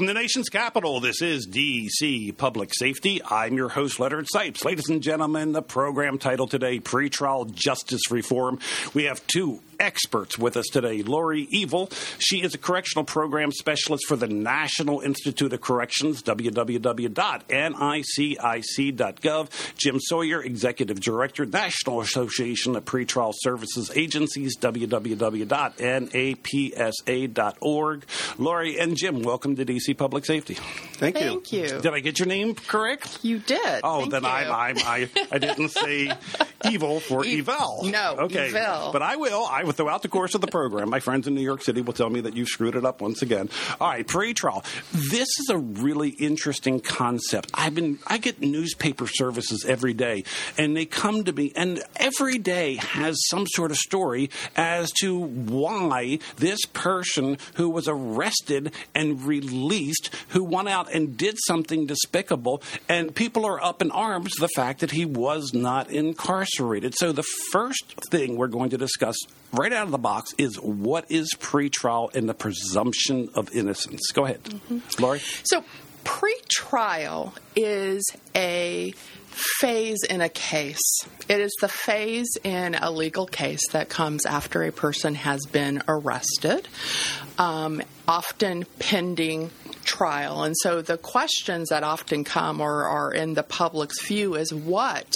From the nation's capital, this is DC Public Safety. I'm your host, Leonard Sipes. Ladies and gentlemen, the program title today, Pretrial Justice Reform. We have two experts with us today. Lori Evielle, she is a correctional program specialist for the National Institute of Corrections, www.ncic.gov. Jim Sawyer, executive director, National Association of Pretrial Services Agencies, www.napsa.org. Lori and Jim, welcome to DC Public Safety. Thank you. Thank you. Did I get your name correct? You did. Oh, Thank then you. I, I, I, I didn't say evil for E- eval. no, okay, eval. but I will. I will throughout the course of the program. My friends in New York City will tell me that you screwed it up once again. All right, pre-trial. This is a really interesting concept. I've been. I get newspaper services every day, and they come to me, and every day has some sort of story as to why this person who was arrested and released, who went out and did something despicable, and people are up in arms the fact that he was not incarcerated. So the first thing we're going to discuss right out of the box is what is pretrial and the presumption of innocence. Go ahead, Laurie. So, pre-trial is a phase in a case. It is the phase in a legal case that comes after a person has been arrested, um, often pending trial. And so the questions that often come or are in the public's view is what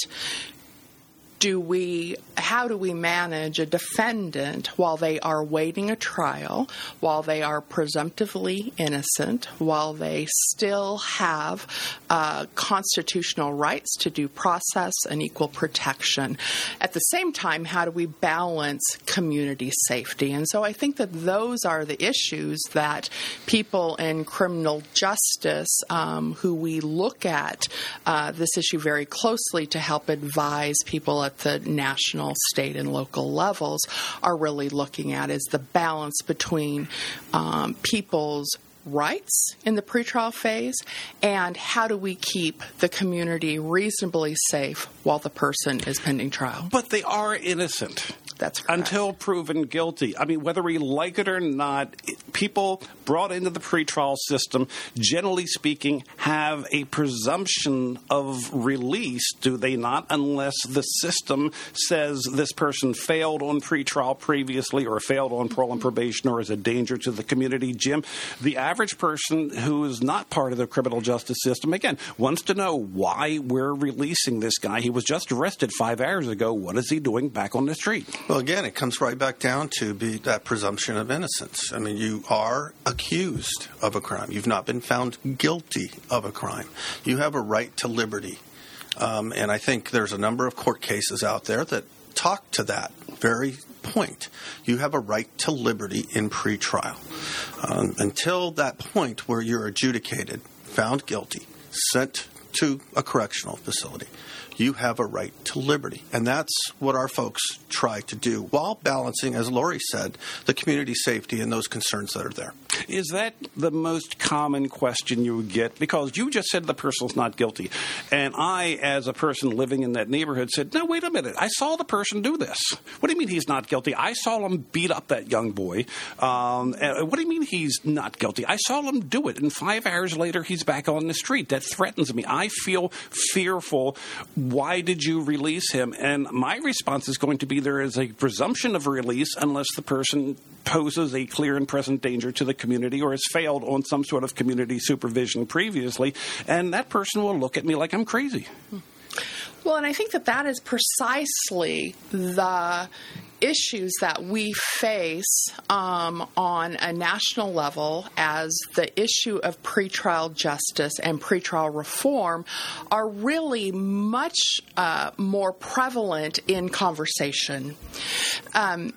do we how do we manage a defendant while they are waiting a trial while they are presumptively innocent while they still have uh, constitutional rights to due process and equal protection? At the same time how do we balance community safety? And so i think that those are the issues that people in criminal justice um, who we look at uh, this issue very closely to help advise people at the national, state, and local levels are really looking at is the balance between um, people's rights in the pretrial phase and how do we keep the community reasonably safe while the person is pending trial. But they are innocent. That's correct. Until proven guilty. I mean, whether we like it or not, people brought into the pretrial system, generally speaking, have a presumption of release, do they not? Unless the system says this person failed on pretrial previously or failed on parole and probation or is a danger to the community. Jim, the average person who is not part of the criminal justice system, again, wants to know why we're releasing this guy. He was just arrested five hours ago. What is he doing back on the street? Well, again, it comes right back down to be that presumption of innocence. I mean, you are accused of a crime. You've not been found guilty of a crime. You have a right to liberty. Um, and I think there's a number of court cases out there that talk to that very point. You have a right to liberty in pretrial. Um, until that point where you're adjudicated, found guilty, sent to a correctional facility, you have a right to liberty. And that's what our folks try to do while balancing, as Lori said, the community safety and those concerns that are there. Is that the most common question you would get? Because you just said the person's not guilty. And I, as a person living in that neighborhood, said, No, wait a minute. I saw the person do this. What do you mean he's not guilty? I saw him beat up that young boy. Um, and what do you mean he's not guilty? I saw him do it. And five hours later, he's back on the street. That threatens me. I feel fearful. Why did you release him? And my response is going to be there is a presumption of release unless the person poses a clear and present danger to the community or has failed on some sort of community supervision previously. And that person will look at me like I'm crazy. Hmm. Well, and I think that that is precisely the issues that we face um, on a national level as the issue of pretrial justice and pretrial reform are really much uh, more prevalent in conversation. Um,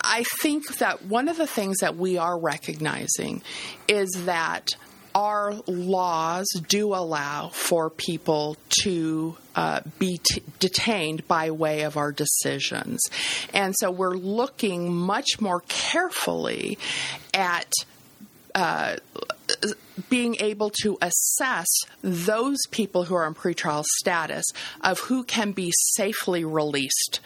I think that one of the things that we are recognizing is that our laws do allow for people to uh, be t- detained by way of our decisions. And so we're looking much more carefully at. Uh, being able to assess those people who are in pretrial status of who can be safely released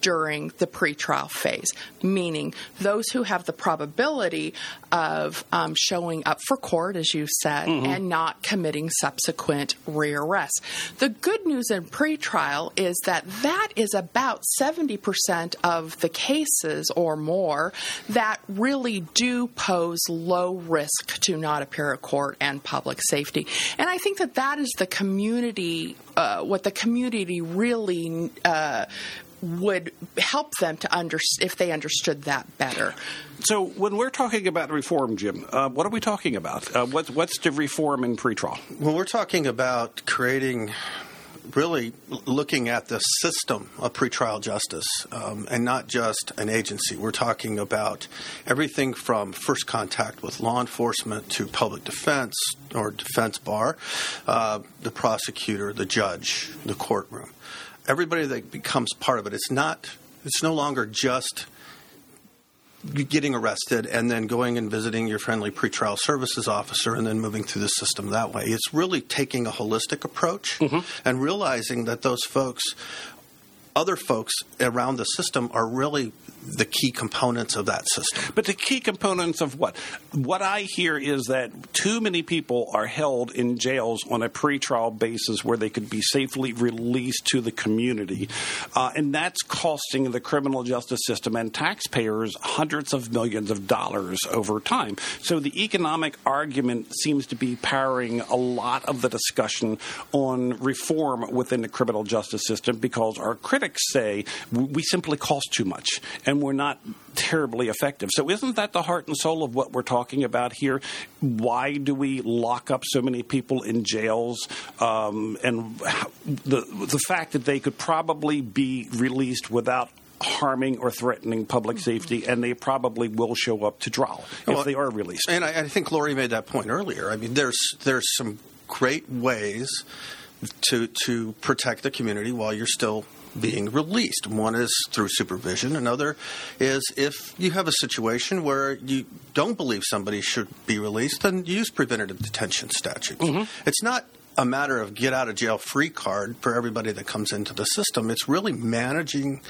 during the pretrial phase, meaning those who have the probability of um, showing up for court, as you said, mm-hmm. and not committing subsequent rearrest. The good news in pretrial is that that is about 70% of the cases or more that really do pose low risk to not appear at court and public safety. And I think that that is the community, uh, what the community really uh, would help them to under if they understood that better. So, when we're talking about reform, Jim, uh, what are we talking about? Uh, what, what's the reform in pretrial? Well, we're talking about creating really looking at the system of pretrial justice um, and not just an agency. We're talking about everything from first contact with law enforcement to public defense or defense bar, uh, the prosecutor, the judge, the courtroom. Everybody that becomes part of it. It's not. It's no longer just getting arrested and then going and visiting your friendly pretrial services officer and then moving through the system that way. It's really taking a holistic approach mm-hmm. and realizing that those folks other folks around the system are really the key components of that system. But the key components of what? What I hear is that too many people are held in jails on a pretrial basis where they could be safely released to the community. Uh, and that's costing the criminal justice system and taxpayers hundreds of millions of dollars over time. So the economic argument seems to be powering a lot of the discussion on reform within the criminal justice system because our critics say we simply cost too much and we're not terribly effective. So, isn't that the heart and soul of what we're talking about here? Why do we lock up so many people in jails? Um, and the the fact that they could probably be released without harming or threatening public safety, and they probably will show up to trial if well, they are released. And I, I think Lori made that point earlier. I mean, there's there's some great ways to to protect the community while you're still being released. One is through supervision. Another is if you have a situation where you don't believe somebody should be released, then use preventative detention statutes. Mm-hmm. It's not a matter of get out of jail free card for everybody that comes into the system. It's really managing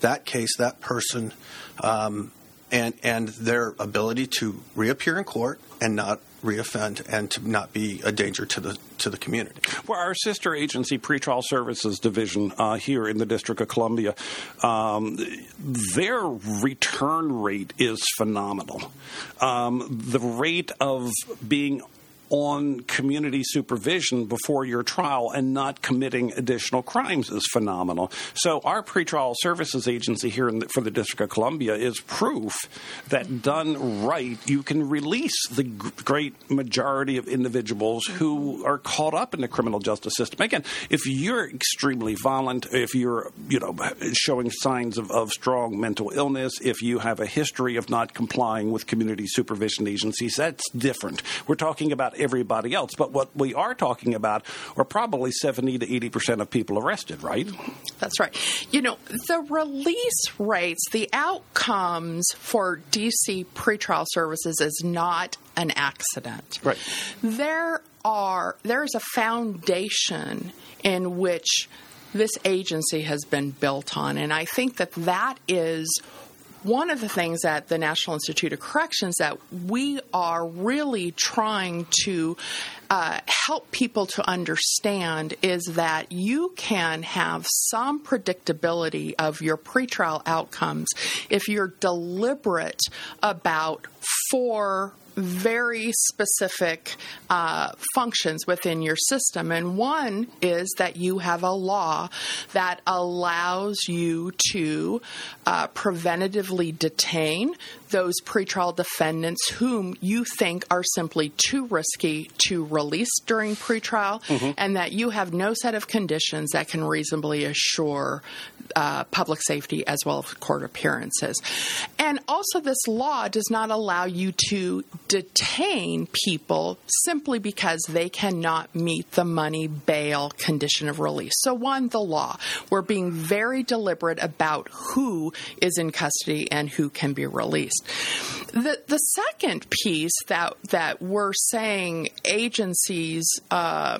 that case, that person, um, and and their ability to reappear in court and not reoffend and to not be a danger to the to the community. Well, our sister agency, Pretrial Services Division, uh, here in the District of Columbia, um, their return rate is phenomenal. Um, the rate of being on community supervision before your trial and not committing additional crimes is phenomenal. So our pretrial services agency here the, for the District of Columbia is proof that done right, you can release the g- great majority of individuals who are caught up in the criminal justice system. Again, if you're extremely violent, if you're you know showing signs of, of strong mental illness, if you have a history of not complying with community supervision agencies, that's different. We're talking about everybody else. But what we are talking about are probably 70 to 80 percent of people arrested, right? That's right. You know, the release rates, the outcomes for DC pretrial services is not an accident. Right. There are there's a foundation in which this agency has been built on and I think that that is one of the things at the National Institute of Corrections that we are really trying to uh, help people to understand is that you can have some predictability of your pretrial outcomes if you're deliberate about four very specific uh, functions within your system. And one is that you have a law that allows you to uh, preventatively detain those pretrial defendants whom you think are simply too risky to release during pretrial, mm-hmm. and that you have no set of conditions that can reasonably assure uh, public safety as well as court appearances. And also, this law does not allow you to detain people simply because they cannot meet the money bail condition of release. So, one, the law. We're being very deliberate about who is in custody and who can be released. The, the second piece that, that we're saying agencies, uh,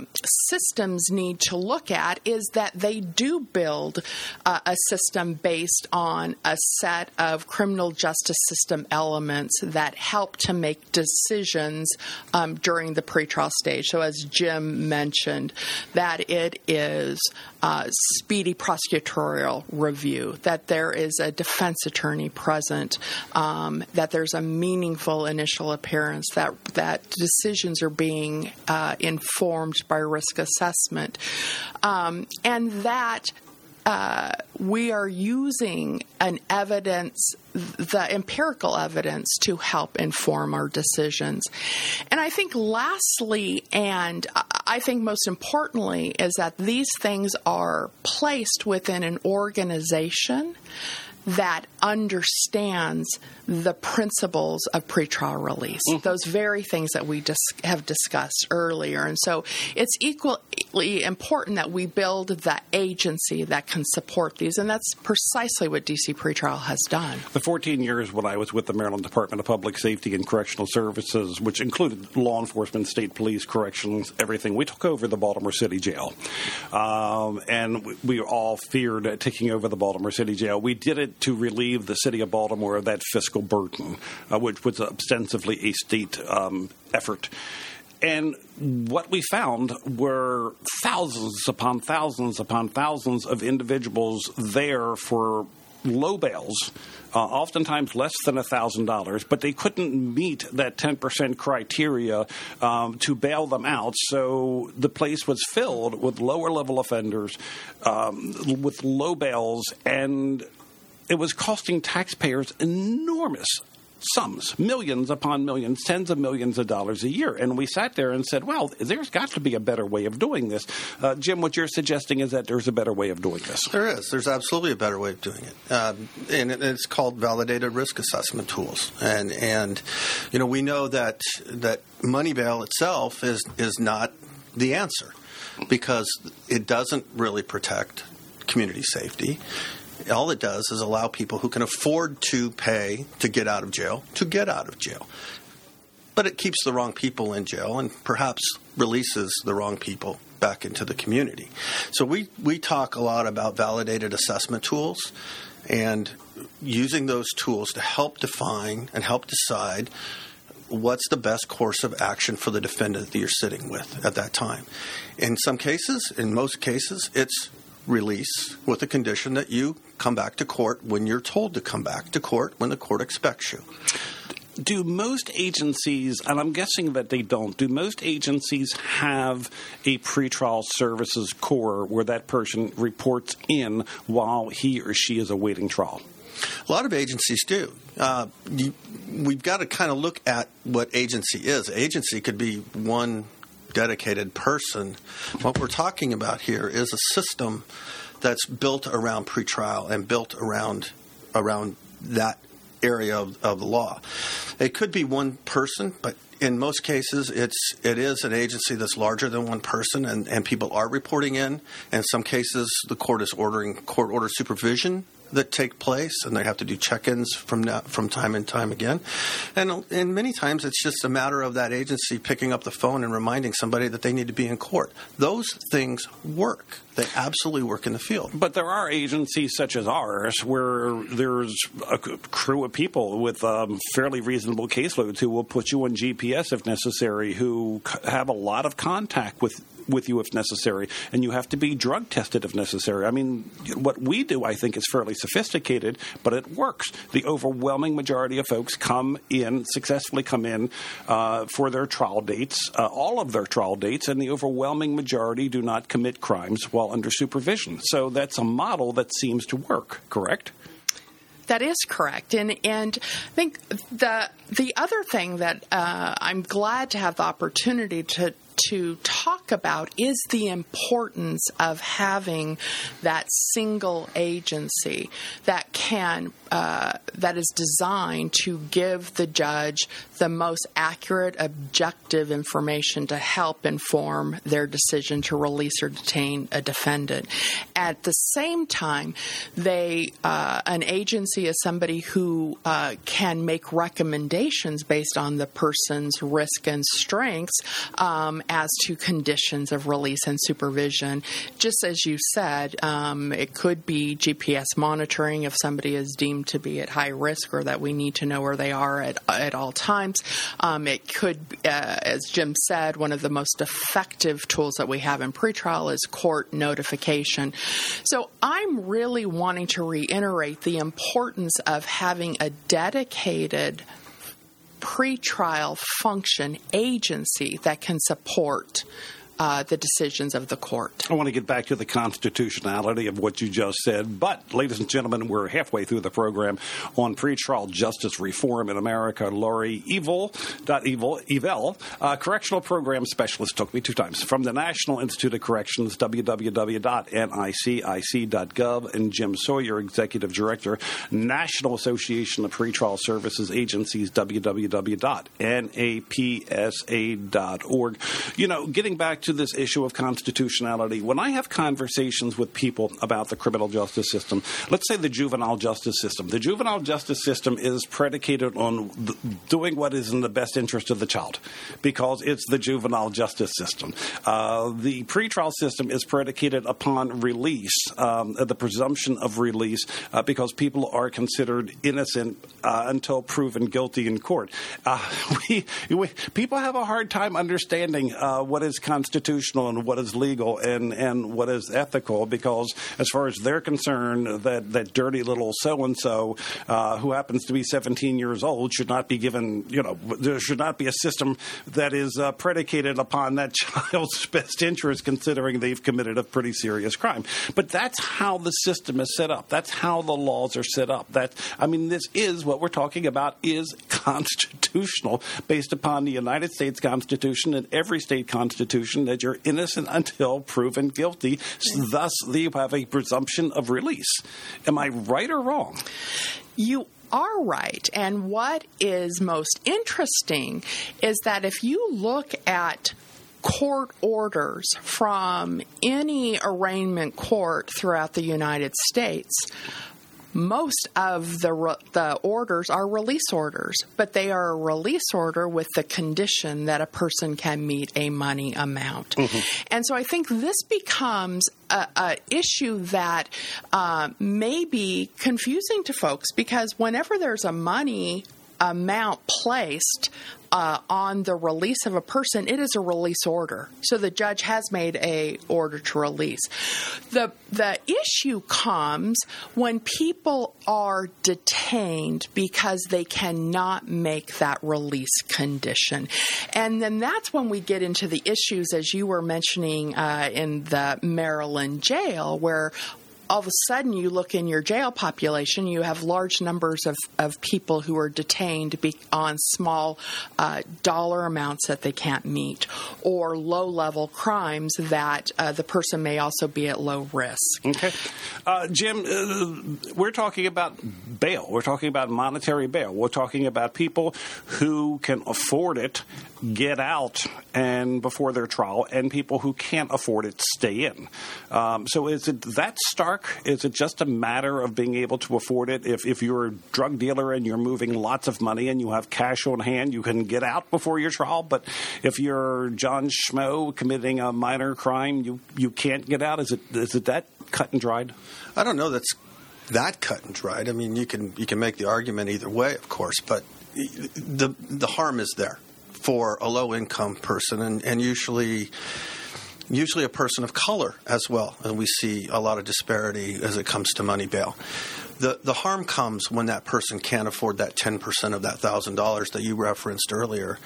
systems need to look at is that they do build uh, a system based on a set of criminal justice system elements that help to make decisions um, during the pretrial stage. So, as Jim mentioned, that it is uh, speedy prosecutorial review, that there is a defense attorney present, um, that there's a meaningful initial appearance, that that decisions are being uh, informed by risk assessment, um, and that uh, we are using an evidence, the empirical evidence, to help inform our decisions. And I think, lastly, and I think most importantly, is that these things are placed within an organization that understands the principles of pretrial release, mm-hmm. those very things that we dis- have discussed earlier. And so it's equally important that we build the agency that can support these, and that's precisely what DC pretrial has done. The 14 years when I was with the Maryland Department of Public Safety and Correctional Services, which included law enforcement, state police, corrections, everything, we took over the Baltimore City Jail. Um, and we, we all feared taking over the Baltimore City Jail. We did it to relieve the city of Baltimore of that fiscal burden, uh, which was ostensibly a state um, effort. And what we found were thousands upon thousands upon thousands of individuals there for low bails, uh, oftentimes less than $1,000, but they couldn't meet that 10% criteria um, to bail them out. So the place was filled with lower level offenders um, with low bails, and it was costing taxpayers enormous sums, millions upon millions, tens of millions of dollars a year. And we sat there and said, well, there's got to be a better way of doing this. Uh, Jim, what you're suggesting is that there's a better way of doing this. There is. There's absolutely a better way of doing it. Um, and it's called validated risk assessment tools. And, and, you know, we know that, that money bail itself is, is not the answer because it doesn't really protect community safety all it does is allow people who can afford to pay to get out of jail to get out of jail. But it keeps the wrong people in jail and perhaps releases the wrong people back into the community. So we, we talk a lot about validated assessment tools and using those tools to help define and help decide what's the best course of action for the defendant that you're sitting with at that time. In some cases, in most cases, it's release with the condition that you come back to court when you're told to come back to court when the court expects you. Do most agencies, and I'm guessing that they don't, do most agencies have a pretrial services core where that person reports in while he or she is awaiting trial? A lot of agencies do. Uh, you, we've got to kind of look at what agency is. Agency could be one dedicated person. What we're talking about here is a system that's built around pretrial and built around around that area of, of the law. It could be one person, but in most cases, it's it is an agency that's larger than one person, and, and people are reporting in. In some cases, the court is ordering court order supervision that take place, and they have to do check-ins from now, from time and time again. And and many times it's just a matter of that agency picking up the phone and reminding somebody that they need to be in court. Those things work. They absolutely work in the field. But there are agencies such as ours where there's a crew of people with um, fairly reasonable caseloads who will put you on GPS if necessary, who have a lot of contact with with you if necessary, and you have to be drug tested if necessary. I mean, what we do, I think, is fairly sophisticated, but it works. The overwhelming majority of folks come in, successfully come in uh, for their trial dates, uh, all of their trial dates, and the overwhelming majority do not commit crimes while under supervision. So that's a model that seems to work, correct? That is correct, and and I think the the other thing that uh, I'm glad to have the opportunity to to talk about is the importance of having that single agency that can uh, that is designed to give the judge the most accurate, objective information to help inform their decision to release or detain a defendant. At the same time, they uh, an agency is somebody who uh, can make recommendations based on the person's risk and strengths as to conditions of release and supervision. Just as you said, um, it could be GPS monitoring if somebody is deemed to be at high risk or that we need to know where they are at, at all times. Um, it could, uh, as Jim said, one of the most effective tools that we have in pretrial is court notification. So I'm really wanting to reiterate the importance of having a dedicated pretrial function agency that can support uh, the decisions of the court. I want to get back to the constitutionality of what you just said, but, ladies and gentlemen, we're halfway through the program on pretrial justice reform in America. Lori Evielle, Evielle, Evielle uh, correctional program specialist, took me two times from the National Institute of Corrections, www.ncic.gov, and Jim Sawyer, executive director, National Association of Pretrial Services Agencies, www.napsa.org. You know, getting back to this issue of constitutionality, when I have conversations with people about the criminal justice system, let's say the juvenile justice system, the juvenile justice system is predicated on th- doing what is in the best interest of the child because it's the juvenile justice system. Uh, the pretrial system is predicated upon release, um, the presumption of release, uh, because people are considered innocent uh, until proven guilty in court. Uh, we, we, people have a hard time understanding uh, what is constitutional constitutional and what is legal and, and what is ethical because, as far as they're concerned, that, that dirty little so and so who happens to be 17 years old should not be given, you know, there should not be a system that is uh, predicated upon that child's best interest considering they've committed a pretty serious crime. But that's how the system is set up. That's how the laws are set up. That I mean, this is what we're talking about is constitutional based upon the United States Constitution and every state constitution that you're innocent until proven guilty. Thus, you have a presumption of release. Am I right or wrong? You are right. And what is most interesting is that if you look at court orders from any arraignment court throughout the United States, most of the re- the orders are release orders, but they are a release order with the condition that a person can meet a money amount. Mm-hmm. And so I think this becomes a, a issue that uh, may be confusing to folks because whenever there's a money amount placed uh, on the release of a person, it is a release order. So the judge has made a order to release. The the issue comes when people are detained because they cannot make that release condition, and then that's when we get into the issues as you were mentioning uh, in the Maryland jail, where all of a sudden you look in your jail population, you have large numbers of, of people who are detained on small uh, dollar amounts that they can't meet, or low level crimes that uh, the person may also be at low risk. Okay. Uh, Jim, uh, we're talking about bail. We're talking about monetary bail. We're talking about people who can afford it get out and before their trial, and people who can't afford it stay in. Um, so is it that stark? Is it just a matter of being able to afford it? If if you're a drug dealer and you're moving lots of money and you have cash on hand, you can get out before your trial. But if you're John Schmo committing a minor crime, you you can't get out. Is it is it that cut and dried? I don't know. That's that cut and dried. I mean, you can you can make the argument either way, of course, but the the harm is there for a low income person, and, and usually usually a person of color as well. And we see a lot of disparity as it comes to money bail. The, the harm comes when that person can't afford that 10% of that $1,000 that you referenced earlier.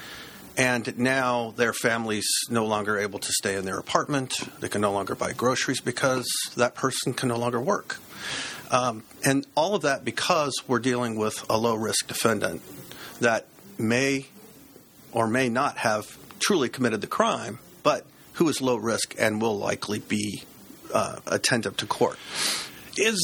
And now their family's no longer able to stay in their apartment. They can no longer buy groceries because that person can no longer work. Um, and all of that because we're dealing with a low risk defendant that may or may not have truly committed the crime, who is low risk and will likely be uh, attentive to court. Is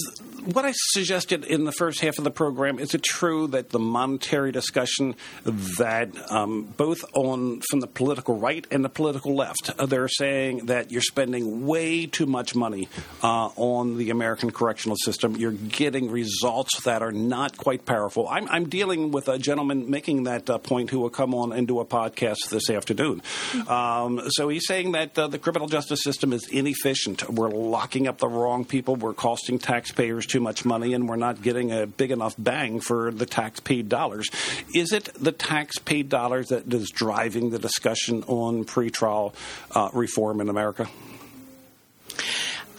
what I suggested in the first half of the program is it true that the monetary discussion that um, both on from the political right and the political left uh, they're saying that you're spending way too much money uh, on the American correctional system. You're getting results that are not quite powerful. I'm, I'm dealing with a gentleman making that uh, point who will come on and do a podcast this afternoon. Um, so he's saying that uh, the criminal justice system is inefficient. We're locking up the wrong people. We're costing taxpayers too much money and we're not getting a big enough bang for the tax paid dollars. Is it the tax paid dollars that is driving the discussion on pretrial uh, reform in America?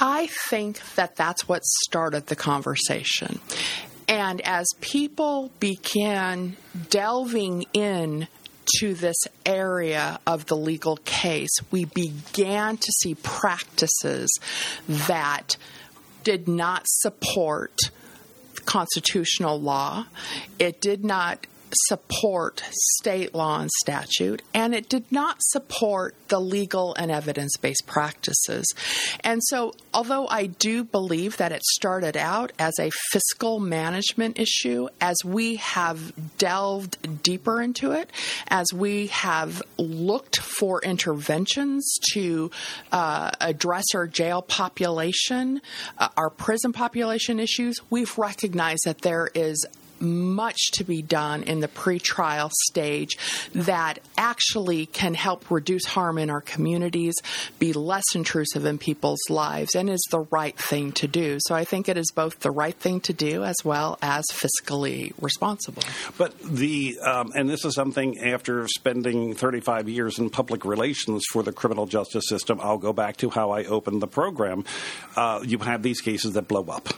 I think that that's what started the conversation. And as people began delving in to this area of the legal case, we began to see practices that did not support constitutional law. It did not support state law and statute, and it did not support the legal and evidence based practices. And so, although I do believe that it started out as a fiscal management issue, as we have delved deeper into it, as we have looked for interventions to uh, address our jail population, uh, our prison population issues, we've recognized that there is much to be done in the pretrial stage that actually can help reduce harm in our communities, be less intrusive in people's lives, and is the right thing to do. So I think it is both the right thing to do as well as fiscally responsible. But the, um, and this is something after spending 35 years in public relations for the criminal justice system, I'll go back to how I opened the program. Uh, you have these cases that blow up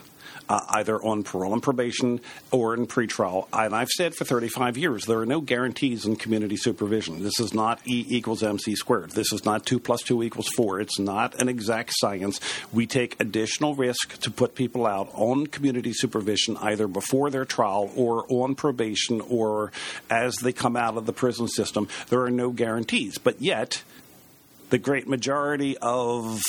uh, either on parole and probation or in pretrial. And I've said for 35 years there are no guarantees in community supervision. This is not E equals MC squared. This is not 2 plus 2 equals 4. It's not an exact science. We take additional risk to put people out on community supervision either before their trial or on probation or as they come out of the prison system. There are no guarantees. But yet, the great majority of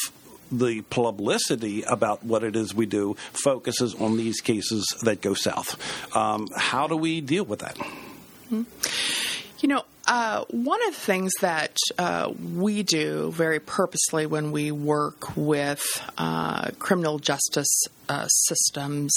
the publicity about what it is we do focuses on these cases that go south. Um, how do we deal with that? Mm-hmm. You know, uh, one of the things that uh, we do very purposely when we work with uh, criminal justice uh, systems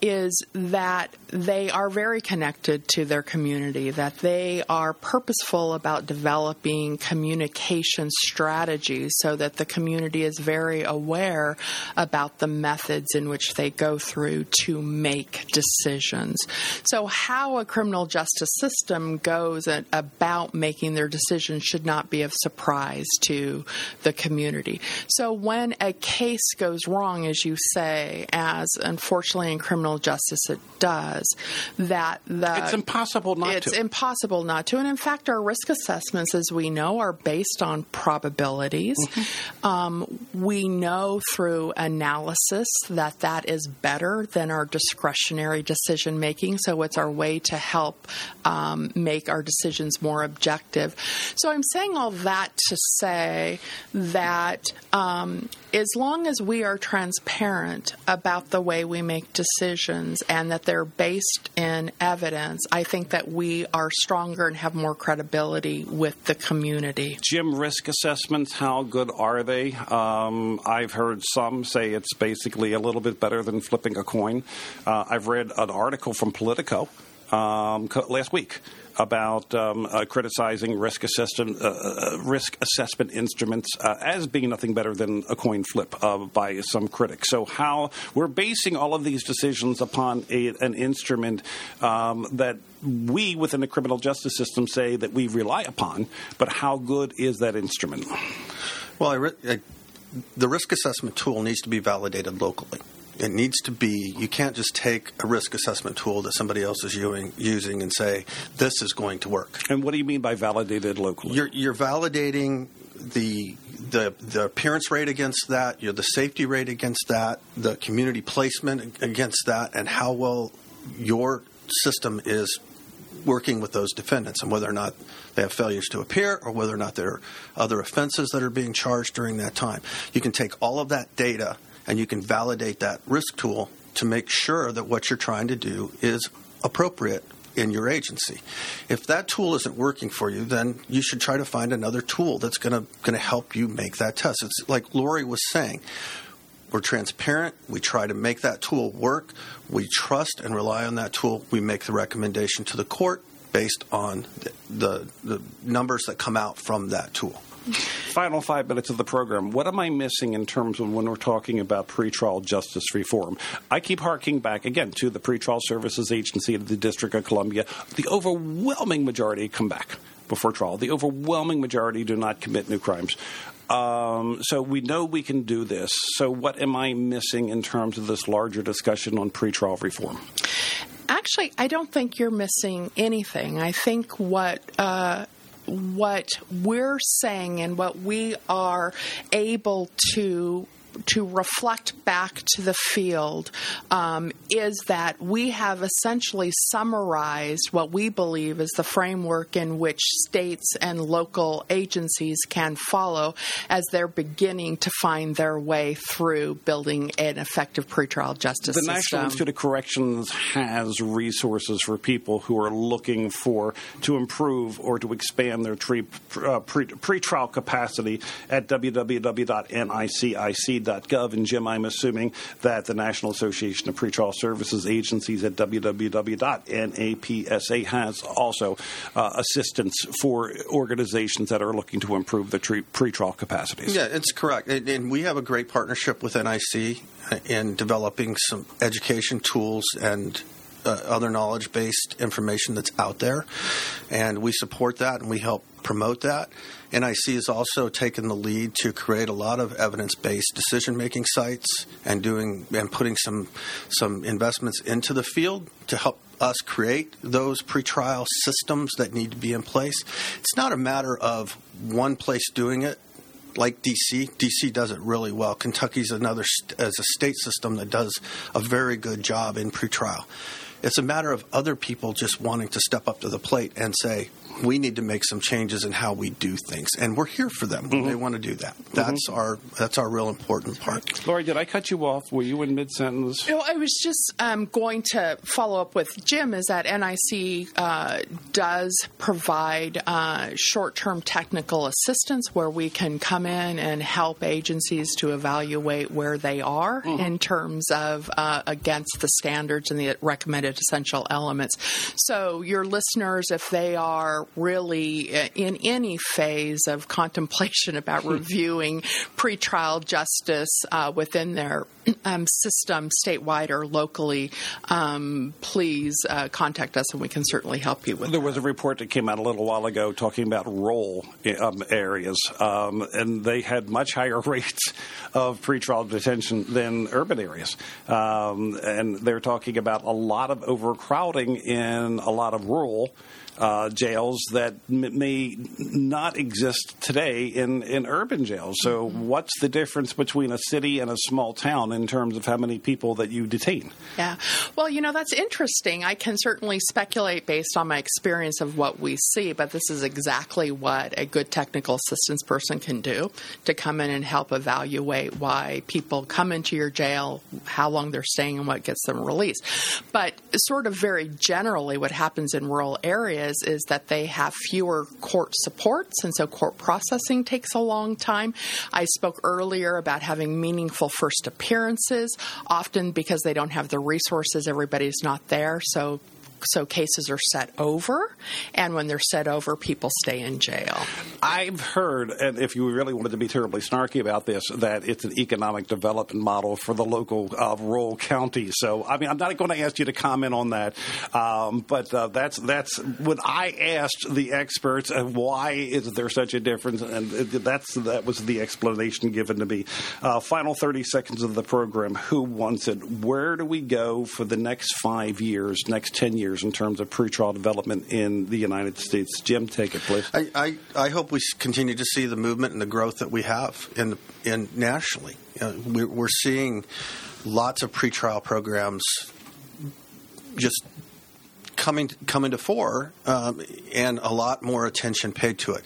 is that they are very connected to their community, that they are purposeful about developing communication strategies so that the community is very aware about the methods in which they go through to make decisions. So, how a criminal justice system goes about making their decisions should not be of surprise to the community. So, when a case goes wrong, as you say, as unfortunately in criminal justice it does, that the it's impossible not to. it's to. impossible not to. And in fact, our risk assessments, as we know, are based on probabilities. Mm-hmm. Um, we know through analysis that that is better than our discretionary decision making. So it's our way to help um, make our decisions more objective. So I'm saying all that to say that um, as long as we are transparent about the way we make decisions and that they're based in evidence, I think that we are stronger and have more credibility with the community. Jim, risk assessments, how good are they? Um, I've heard some say it's basically a little bit better than flipping a coin. Uh, I've read an article from Politico um, last week about um, uh, criticizing risk assessment uh, uh, risk assessment instruments uh, as being nothing better than a coin flip uh, by some critics. So how we're basing all of these decisions upon a, an instrument um, that we within the criminal justice system say that we rely upon, but how good is that instrument? Well, I re- I, the risk assessment tool needs to be validated locally it needs to be you can't just take a risk assessment tool that somebody else is using, and say this is going to work and what do you mean by validated locally you're, you're validating the the the appearance rate against that you're the safety rate against that the community placement against that and how well your system is working with those defendants and whether or not they have failures to appear or whether or not there are other offenses that are being charged during that time. You can take all of that data and you can validate that risk tool to make sure that what you're trying to do is appropriate in your agency. If that tool isn't working for you, then you should try to find another tool that's going to going to help you make that test. It's like Lori was saying. We're transparent. We try to make that tool work. We trust and rely on that tool. We make the recommendation to the court based on the, the, the numbers that come out from that tool. Final five minutes of the program. What am I missing in terms of when we're talking about pretrial justice reform? I keep harking back again to the Pretrial Services Agency of the District of Columbia. The overwhelming majority come back before trial. The overwhelming majority do not commit new crimes. Um, so we know we can do this. So what am I missing in terms of this larger discussion on pretrial reform? Actually, I don't think you're missing anything. I think what uh, what we're saying and what we are able to to reflect back to the field um, is that we have essentially summarized what we believe is the framework in which states and local agencies can follow as they're beginning to find their way through building an effective pretrial justice the system. National Institute of Corrections has resources for people who are looking for to improve or to expand their tre- uh, pre- pretrial capacity at www.nicIC And Jim, I'm assuming that the National Association of Pretrial Services Agencies at www.napsa has also uh, assistance for organizations that are looking to improve the tre- pretrial capacities. Yeah, it's correct. And, and we have a great partnership with NIC in developing some education tools and uh, other knowledge based information that's out there. And we support that and we help promote that. NIC has also taken the lead to create a lot of evidence-based decision-making sites and doing and putting some some investments into the field to help us create those pretrial systems that need to be in place. It's not a matter of one place doing it like DC. DC does it really well. Kentucky's another as a state system that does a very good job in pretrial. It's a matter of other people just wanting to step up to the plate and say, we need to make some changes in how we do things, and we're here for them when mm-hmm. they want to do that. That's mm-hmm. our that's our real important part. Lori, did I cut you off? Were you in mid sentence? No, I was just um, going to follow up with Jim. Is that NIC uh, does provide uh, short term technical assistance where we can come in and help agencies to evaluate where they are mm-hmm. in terms of uh, against the standards and the recommended essential elements. So your listeners, if they are really uh, in any phase of contemplation about reviewing pretrial justice uh, within their um, system, statewide or locally, um, please uh, contact us and we can certainly help you with There that. was a report that came out a little while ago talking about rural um, areas, um, and they had much higher rates of pretrial detention than urban areas. Um, and they're talking about a lot of overcrowding in a lot of rural uh, jails that m- may not exist today in, in urban jails. So, mm-hmm. what's the difference between a city and a small town in terms of how many people that you detain? Yeah. Well, you know, that's interesting. I can certainly speculate based on my experience of what we see, but this is exactly what a good technical assistance person can do to come in and help evaluate why people come into your jail, how long they're staying, and what gets them released. But, sort of very generally, what happens in rural areas is is that they have fewer court supports, and so court processing takes a long time. I spoke earlier about having meaningful first appearances, often because they don't have the resources, everybody's not there, so so cases are set over, and when they're set over, people stay in jail. I've heard, and if you really wanted to be terribly snarky about this, that it's an economic development model for the local uh, rural county. So, I mean, I'm not going to ask you to comment on that, um, but uh, that's that's when I asked the experts, uh, why is there such a difference, and that's that was the explanation given to me. Uh, final 30 seconds of the program. Who wants it? Where do we go for the next five years, next 10 years? Years in terms of pretrial development in the United States. Jim, take it, please. I, I, I hope we continue to see the movement and the growth that we have in, in nationally. Know, we're, seeing lots of pretrial programs just coming coming to fore, um, and a lot more attention paid to it.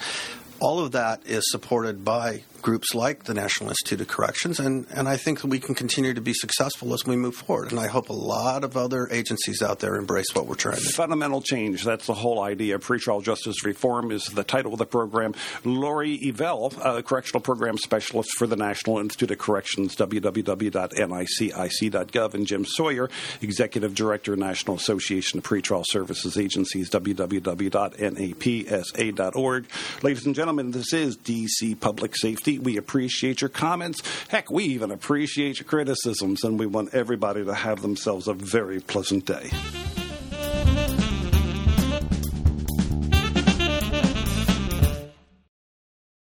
All of that is supported by groups like the National Institute of Corrections, and, and I think that we can continue to be successful as we move forward. And I hope a lot of other agencies out there embrace what we're trying to do. Fundamental change. That's the whole idea. Pretrial justice reform is the title of the program. Lori Evielle, uh, correctional program specialist for the National Institute of Corrections, www.ncic.gov, and Jim Sawyer, executive director, National Association of Pretrial Services Agencies, www.napsa.org. Ladies and gentlemen, this is DC Public Safety we appreciate your comments. Heck, we even appreciate your criticisms, and we want everybody to have themselves a very pleasant day.